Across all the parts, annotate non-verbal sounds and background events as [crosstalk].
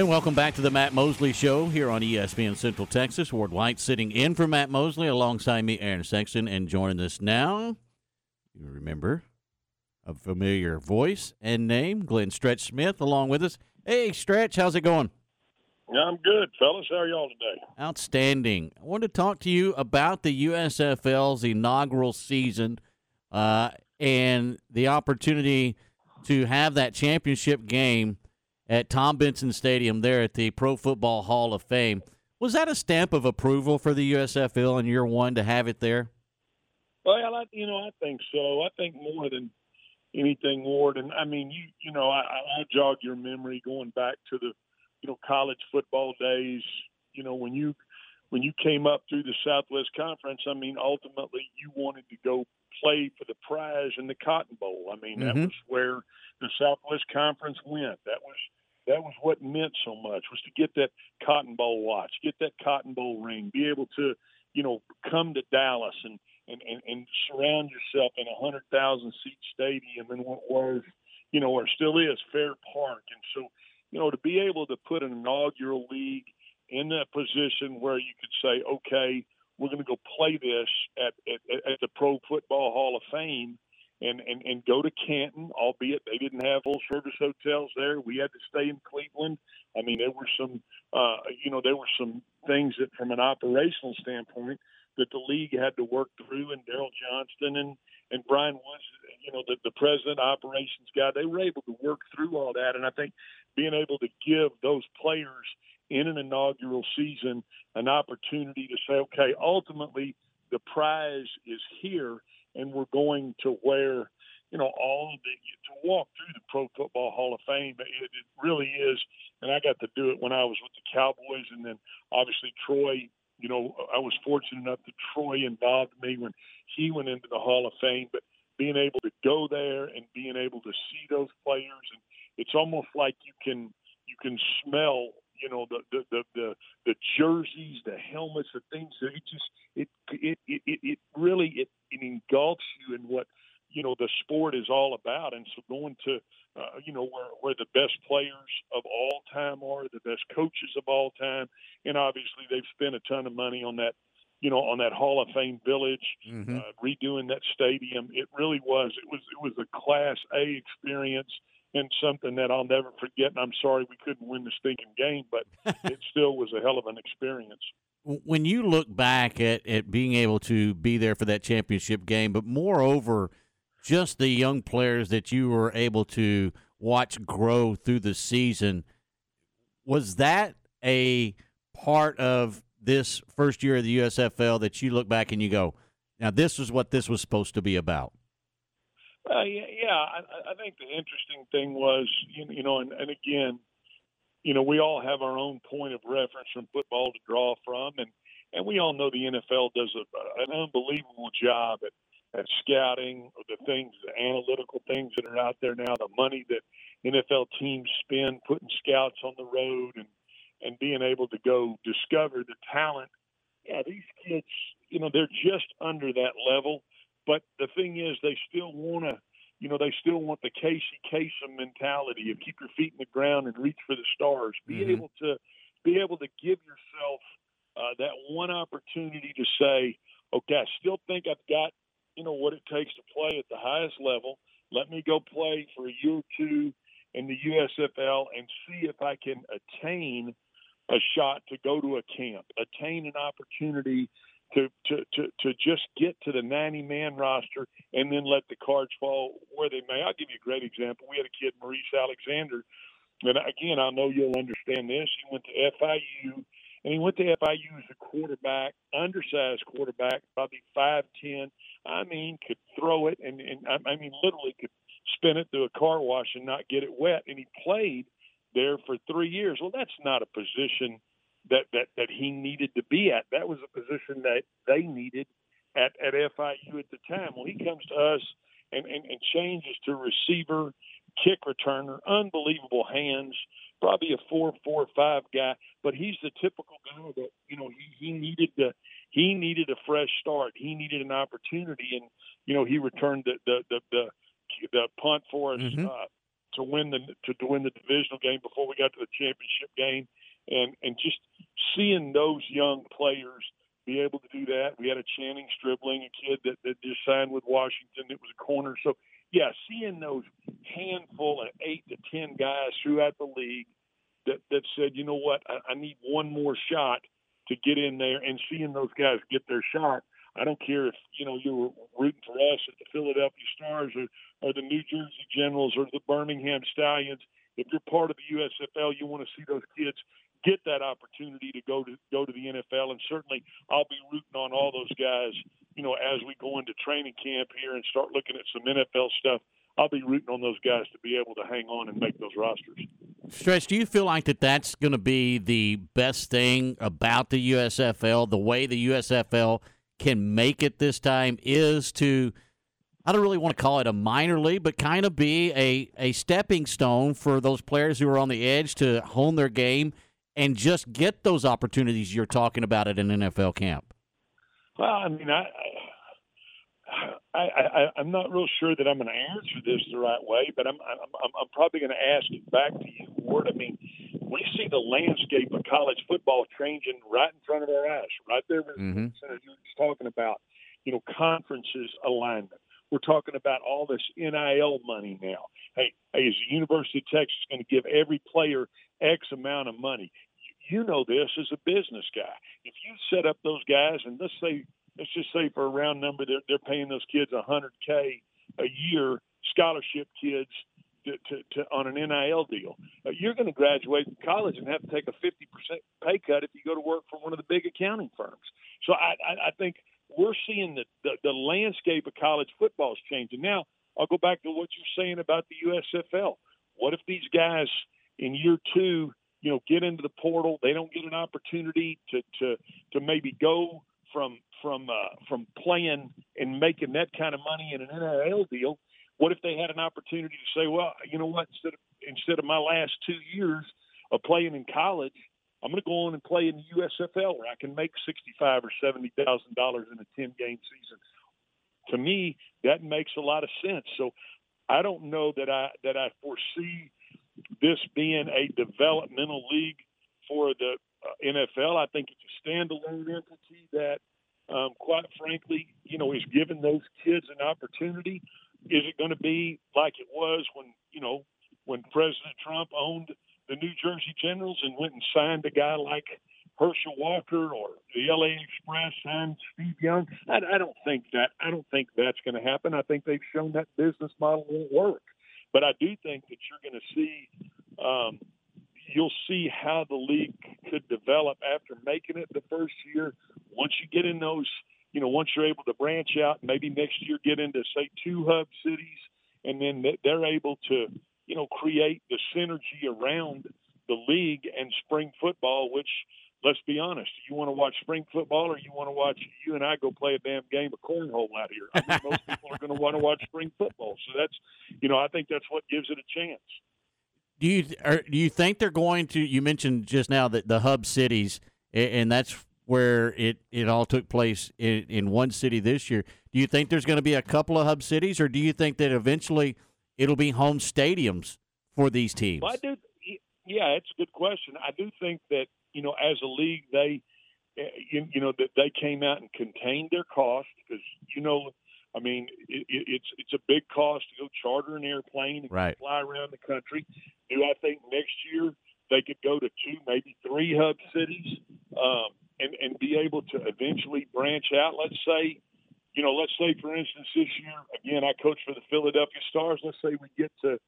And welcome back to the Matt Mosley Show here on ESPN Central Texas. Ward White sitting in for Matt Mosley alongside me, Aaron Sexton, and joining us now, you remember a familiar voice and name, Glen Stretch Smith, along with us. Hey, Stretch, how's it going? I'm good, fellas. How are y'all today? Outstanding. I want to talk to you about the USFL's inaugural season uh, and the opportunity to have that championship game at Tom Benson Stadium there at the Pro Football Hall of Fame. Was that a stamp of approval for the USFL in year one to have it there? Well, I, you know, I think so. I think more than anything, Ward. And I mean, you, you know, I, I jog your memory going back to the, you know, college football days. You know, when you when you came up through the Southwest Conference, I mean, ultimately you wanted to go play for the prize in the Cotton Bowl. I mean, mm-hmm. that was where the Southwest Conference went. That that was what meant so much was to get that Cotton Bowl watch, get that Cotton Bowl ring, be able to, you know, come to Dallas and and and, and surround yourself in a hundred thousand seat stadium in what was, you know, or still is Fair Park, and so, you know, to be able to put an inaugural league in that position where you could say, okay, we're going to go play this at, at, at the Pro Football Hall of Fame and, and, and go to Canton, albeit they didn't have full service hotels there. We had to stay in Cleveland. I mean, there were some, uh, you know, there were some things that from an operational standpoint that the league had to work through and Daryl Johnston and, and Brian Woods, you know, the, the president operations guy, they were able to work through all that. And I think being able to give those players in an inaugural season an opportunity to say, okay, ultimately the prize is here and we're going to where you know all of the to walk through the Pro Football Hall of Fame. It, it really is, and I got to do it when I was with the Cowboys, and then obviously Troy. You know, I was fortunate enough that Troy involved me when he went into the Hall of Fame, but being able to go there and being able to see those players, and it's almost like you can you can smell you know the the the the, the jerseys, the helmets, the things that it just it it it, it really it, it engulfs you in what you know the sport is all about. And so going to uh, you know where where the best players of all time are, the best coaches of all time, and obviously they've spent a ton of money on that you know, on that Hall of Fame village, mm-hmm. uh, redoing that stadium. It really was. It was. It was a Class A experience and something that I'll never forget. And I'm sorry we couldn't win the stinking game, but [laughs] it still was a hell of an experience. When you look back at, at being able to be there for that championship game, but moreover, just the young players that you were able to watch grow through the season, was that a part of this first year of the USFL that you look back and you go, now this is what this was supposed to be about? Uh, yeah, yeah. I, I think the interesting thing was, you, you know, and, and again, you know, we all have our own point of reference from football to draw from, and and we all know the NFL does a, an unbelievable job at at scouting, the things, the analytical things that are out there now, the money that NFL teams spend putting scouts on the road and and being able to go discover the talent. Yeah, these kids, you know, they're just under that level but the thing is, they still want to, you know, they still want the Casey Kasem mentality of keep your feet in the ground and reach for the stars. Be mm-hmm. able to, be able to give yourself uh, that one opportunity to say, okay, I still think I've got, you know, what it takes to play at the highest level. Let me go play for a year or two in the USFL and see if I can attain a shot to go to a camp, attain an opportunity to, to, to, to just get to the 90 man roster and then let the cards fall where they may. I'll give you a great example. We had a kid, Maurice Alexander, and again, I know you'll understand this. He went to FIU, and he went to FIU as a quarterback, undersized quarterback, probably 5'10. I mean, could throw it, and, and I mean, literally could spin it through a car wash and not get it wet. And he played there for three years. Well, that's not a position – that that that he needed to be at. That was a position that they needed at at FIU at the time. Well, he comes to us and and, and changes to receiver, kick returner, unbelievable hands, probably a four four five guy, but he's the typical guy that you know he he needed to he needed a fresh start. He needed an opportunity, and you know he returned the the the the, the punt for us. Mm-hmm. Uh, to win the to, to win the divisional game before we got to the championship game, and and just seeing those young players be able to do that. We had a Channing Stribling, a kid that, that just signed with Washington. It was a corner. So yeah, seeing those handful of eight to ten guys throughout the league that that said, you know what, I, I need one more shot to get in there, and seeing those guys get their shot. I don't care if you know you were rooting for us at the Philadelphia Stars or, or the New Jersey Generals or the Birmingham Stallions. If you're part of the USFL, you want to see those kids get that opportunity to go to go to the NFL, and certainly I'll be rooting on all those guys. You know, as we go into training camp here and start looking at some NFL stuff, I'll be rooting on those guys to be able to hang on and make those rosters. Stretch, do you feel like that that's going to be the best thing about the USFL? The way the USFL can make it this time is to I don't really want to call it a minor league, but kind of be a, a stepping stone for those players who are on the edge to hone their game and just get those opportunities you're talking about at an NFL camp? Well, I mean, I, I, I, I'm not real sure that I'm going to answer this the right way, but I'm, I'm, I'm probably going to ask it back to you, Ward. I mean, we see the landscape of college football changing right in front of our eyes, right there. Mm-hmm. Senator was talking about, you know, conferences alignment. We're talking about all this NIL money now. Hey, hey, is the University of Texas going to give every player X amount of money? You know this as a business guy. If you set up those guys, and let's say, let's just say for a round number, they're, they're paying those kids 100K a year, scholarship kids to, to, to on an NIL deal. Uh, you're going to graduate from college and have to take a 50% pay cut if you go to work for one of the big accounting firms. So I, I, I think we're seeing the, the, the landscape of college football is changing. Now, I'll go back to what you're saying about the USFL. What if these guys in year two, you know, get into the portal? They don't get an opportunity to to to maybe go from from uh, from playing and making that kind of money in an NIL deal what if they had an opportunity to say, well, you know what, instead of instead of my last two years of playing in college, I'm going to go on and play in the USFL where I can make sixty-five or seventy thousand dollars in a ten-game season. To me, that makes a lot of sense. So, I don't know that I that I foresee this being a developmental league for the uh, NFL. I think it's a standalone entity that, um, quite frankly, you know, is giving those kids an opportunity is it going to be like it was when you know when President Trump owned the New Jersey Generals and went and signed a guy like Herschel Walker or the LA Express signed Steve Young? I, I don't think that. I don't think that's going to happen. I think they've shown that business model won't work. But I do think that you're going to see. Um, you'll see how the league could develop after making it the first year. Once you get in those you know, once you're able to branch out, maybe next year get into say two hub cities, and then they're able to, you know, create the synergy around the league and spring football. Which, let's be honest, you want to watch spring football, or you want to watch you and I go play a damn game of cornhole out here. I think most people are going to want to watch spring football. So that's, you know, I think that's what gives it a chance. Do you do you think they're going to? You mentioned just now that the hub cities, and that's where it, it all took place in, in one city this year. Do you think there's going to be a couple of hub cities, or do you think that eventually it'll be home stadiums for these teams? Well, I do. Yeah, it's a good question. I do think that you know, as a league, they eh, you, you know that they came out and contained their cost because you know, I mean, it, it's it's a big cost to go charter an airplane and right. fly around the country. Do I think next year they could go to two, maybe three hub cities? Um, and and be able to eventually branch out. Let's say, you know, let's say for instance this year again I coach for the Philadelphia Stars. Let's say we get to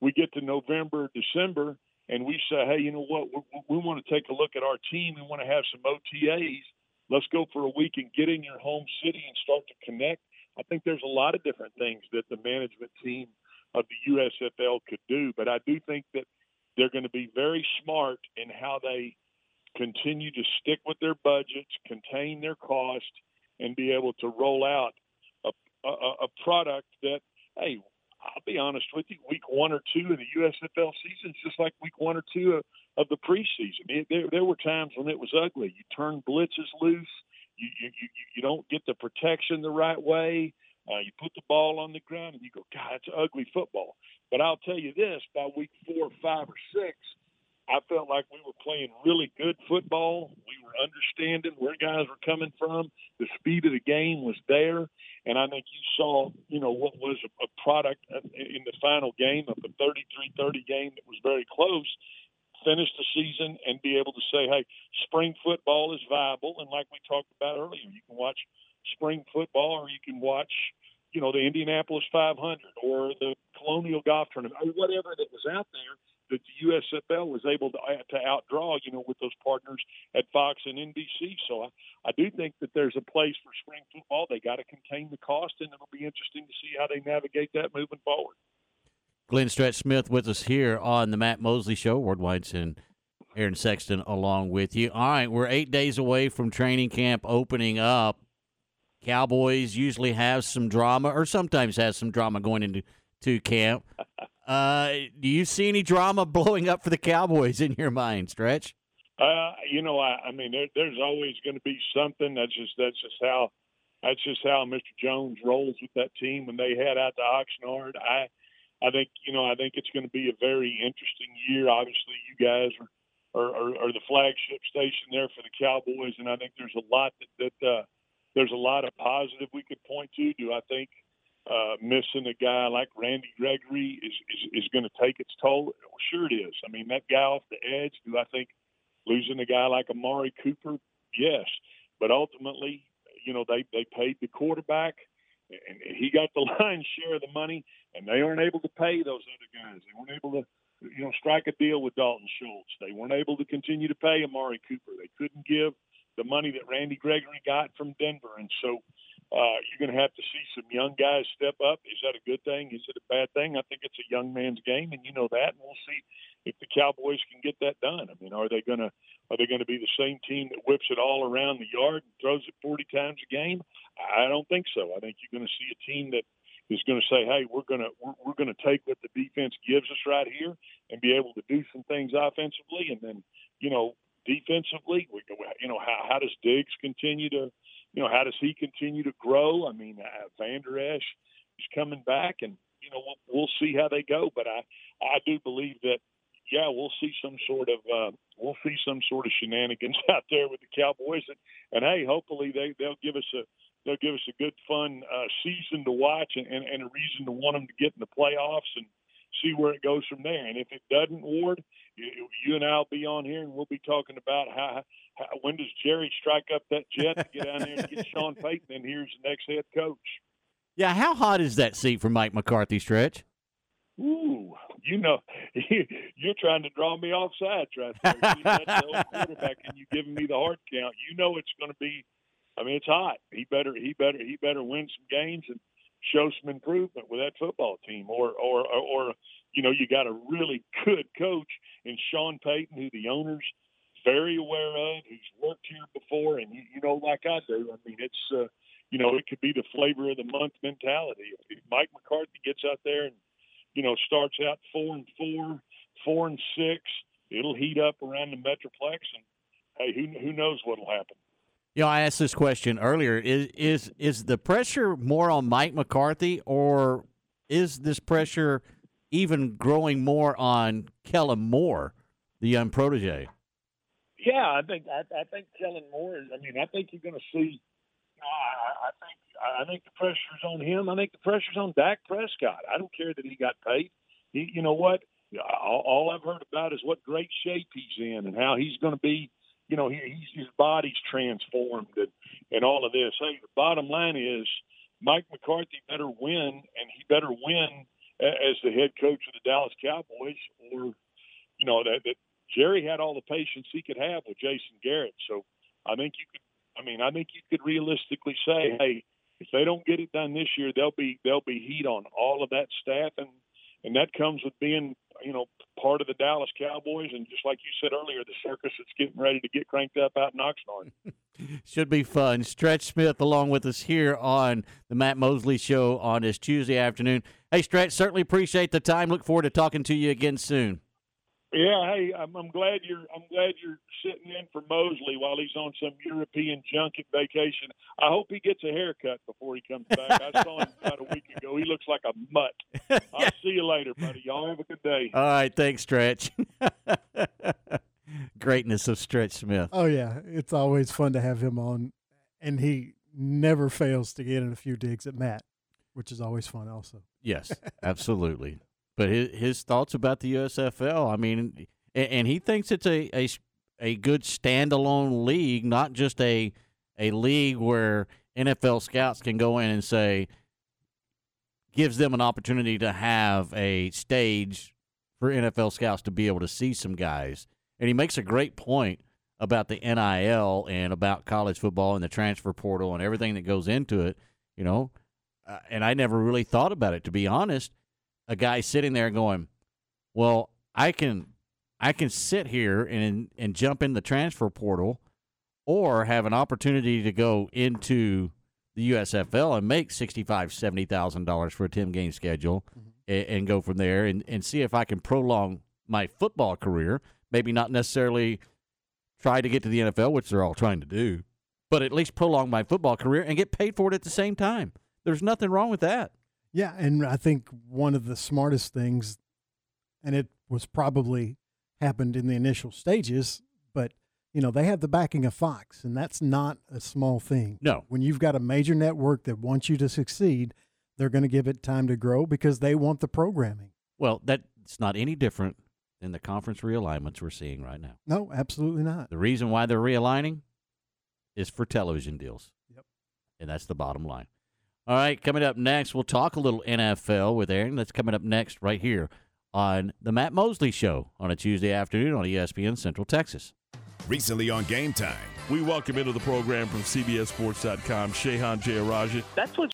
we get to November, December, and we say, hey, you know what, we, we want to take a look at our team. We want to have some OTAs. Let's go for a week and get in your home city and start to connect. I think there's a lot of different things that the management team of the USFL could do, but I do think that they're going to be very smart in how they continue to stick with their budgets, contain their cost, and be able to roll out a, a, a product that, hey, I'll be honest with you, week one or two of the USFL season is just like week one or two of, of the preseason. It, there, there were times when it was ugly. You turn blitzes loose. You, you, you, you don't get the protection the right way. Uh, you put the ball on the ground and you go, God, it's ugly football. But I'll tell you this: by week four, five, or six, I felt like we were playing really good football. We were understanding where guys were coming from. The speed of the game was there, and I think you saw, you know, what was a, product in the final game of a 33-30 game that was very close. Finish the season and be able to say, "Hey, spring football is viable." And like we talked about earlier, you can watch spring football, or you can watch, you know, the Indianapolis 500 or the Colonial Golf Tournament or whatever that was out there the USFL was able to, uh, to outdraw, you know, with those partners at Fox and NBC. So I, I do think that there's a place for spring football. They got to contain the cost, and it'll be interesting to see how they navigate that moving forward. Glen Stretch Smith with us here on the Matt Mosley Show. Ward White's and Aaron Sexton along with you. All right, we're eight days away from training camp opening up. Cowboys usually have some drama, or sometimes has some drama going into to camp. [laughs] Uh, do you see any drama [laughs] blowing up for the Cowboys in your mind, Stretch? Uh, you know, I, I mean, there, there's always going to be something. That's just that's just how that's just how Mr. Jones rolls with that team. When they head out to Oxnard, I I think you know I think it's going to be a very interesting year. Obviously, you guys are are, are, are the flagship station there for the Cowboys, and I think there's a lot that, that uh, there's a lot of positive we could point to. Do I think uh, missing a guy like Randy Gregory is is, is going to take its toll? Sure it is. I mean, that guy off the edge. Do I think losing a guy like Amari Cooper? Yes, but ultimately, you know, they they paid the quarterback, and he got the [laughs] lion's share of the money, and they weren't able to pay those other guys. They weren't able to. You know, strike a deal with Dalton Schultz. They weren't able to continue to pay Amari Cooper. They couldn't give the money that Randy Gregory got from Denver, and so uh, you're going to have to see some young guys step up. Is that a good thing? Is it a bad thing? I think it's a young man's game, and you know that. And we'll see if the Cowboys can get that done. I mean, are they going to are they going to be the same team that whips it all around the yard and throws it 40 times a game? I don't think so. I think you're going to see a team that is going to say, "Hey, we're going to we're, we're going to take what the defense gives us right here and be able to do some things offensively, and then you know defensively, we, you know how how does Diggs continue to you know, how does he continue to grow? I mean, uh, Vander Esch is coming back, and you know, we'll, we'll see how they go. But I, I do believe that, yeah, we'll see some sort of, uh, we'll see some sort of shenanigans [laughs] out there with the Cowboys, and, and hey, hopefully they they'll give us a they'll give us a good fun uh, season to watch and, and, and a reason to want them to get in the playoffs and see where it goes from there. And if it doesn't, Ward, you, you and I'll be on here and we'll be talking about how, how when does Jerry strike up that jet to get down there and get [laughs] Sean Payton, and here's the next head coach. Yeah, how hot is that seat for Mike McCarthy, Stretch? Ooh, you know, [laughs] you're trying to draw me off sides right there. That's the old quarterback, and you giving me the hard count. You know it's going to be. I mean, it's hot. He better, he better, he better win some games and show some improvement with that football team, or or or you know you got a really good coach in Sean Payton, who the owners very aware of, who's worked here before, and you, know, like I do, I mean, it's uh, you know, it could be the flavor of the month mentality. If Mike McCarthy gets out there and you know starts out four and four, four and six, it'll heat up around the metroplex, and hey, who who knows what'll happen. You know, I asked this question earlier. Is is is the pressure more on Mike McCarthy, or is this pressure even growing more on Kellen Moore, the young protege? Yeah, I think I, I think Kellen Moore. Is, I mean, I think you're going to see. I, I think I think the pressure's on him. I think the pressure's on Dak Prescott. I don't care that he got paid. He, you know what? All, all I've heard about is what great shape he's in and how he's going to be you know, he, he's, his body's transformed and, and all of this. Hey, the bottom line is Mike McCarthy better win, and he better win as the head coach of the Dallas Cowboys, or you know that, that Jerry had all the patience he could have with Jason Garrett. So I think you could. I mean, I think you could realistically say, hey, if they don't get it done this year, there'll be there'll be heat on all of that staff, and and that comes with being you know part of the Dallas Cowboys, and just like you said earlier, the circus that's getting ready to get cranked up out in Oxnard. [laughs] Should be fun. Stretch Smith along with us here on the Matt Mosley Show on this Tuesday afternoon. Hey, Stretch, certainly appreciate the time. Look forward to talking to you again soon. Yeah, hey, I'm, I'm glad you're I'm glad you're sitting in for Mosley while he's on some European junket vacation. I hope he gets a haircut before he comes back. I [laughs] saw him about a week ago. He looks like a mutt. [laughs] I'll see you later, buddy. Y'all have a good day. All right, thanks, Stretch. [laughs] Greatness of Stretch Smith. Oh yeah, it's always fun to have him on, and he never fails to get in a few digs at Matt, which is always fun. Also, Yes, [laughs] absolutely. But his, his thoughts about the USFL, I mean, and, and he thinks it's a, a a good standalone league, not just a a league where NFL scouts can go in and say gives them an opportunity to have a stage for NFL scouts to be able to see some guys. And he makes a great point about the NIL and about college football and the transfer portal and everything that goes into it, you know. Uh, and I never really thought about it to be honest. A guy sitting there going, "Well, I can I can sit here and and jump in the transfer portal or have an opportunity to go into the USFL and make sixty-five, seventy thousand dollars for a ten game schedule and, and go from there and, and see if I can prolong my football career. Maybe not necessarily try to get to the NFL, which they're all trying to do, but at least prolong my football career and get paid for it at the same time. There's nothing wrong with that. yeah, and I think one of the smartest things, and it was probably happened in the initial stages, but you know they have the backing of Fox, and that's not a small thing. No. when you've got a major network that wants you to succeed, they're going to give it time to grow because they want the programming. Well, that's not any different than the conference realignments we're seeing right now. No, absolutely not. The reason why they're realigning is for television deals. Yep. And that's the bottom line. All right, coming up next, we'll talk a little NFL with Aaron. That's coming up next right here on the Matt Mosley Show on a Tuesday afternoon on ESPN Central Texas. Recently on Game Time. We welcome into the program from CBSSports.com, Shehan Jeyarajah. That's what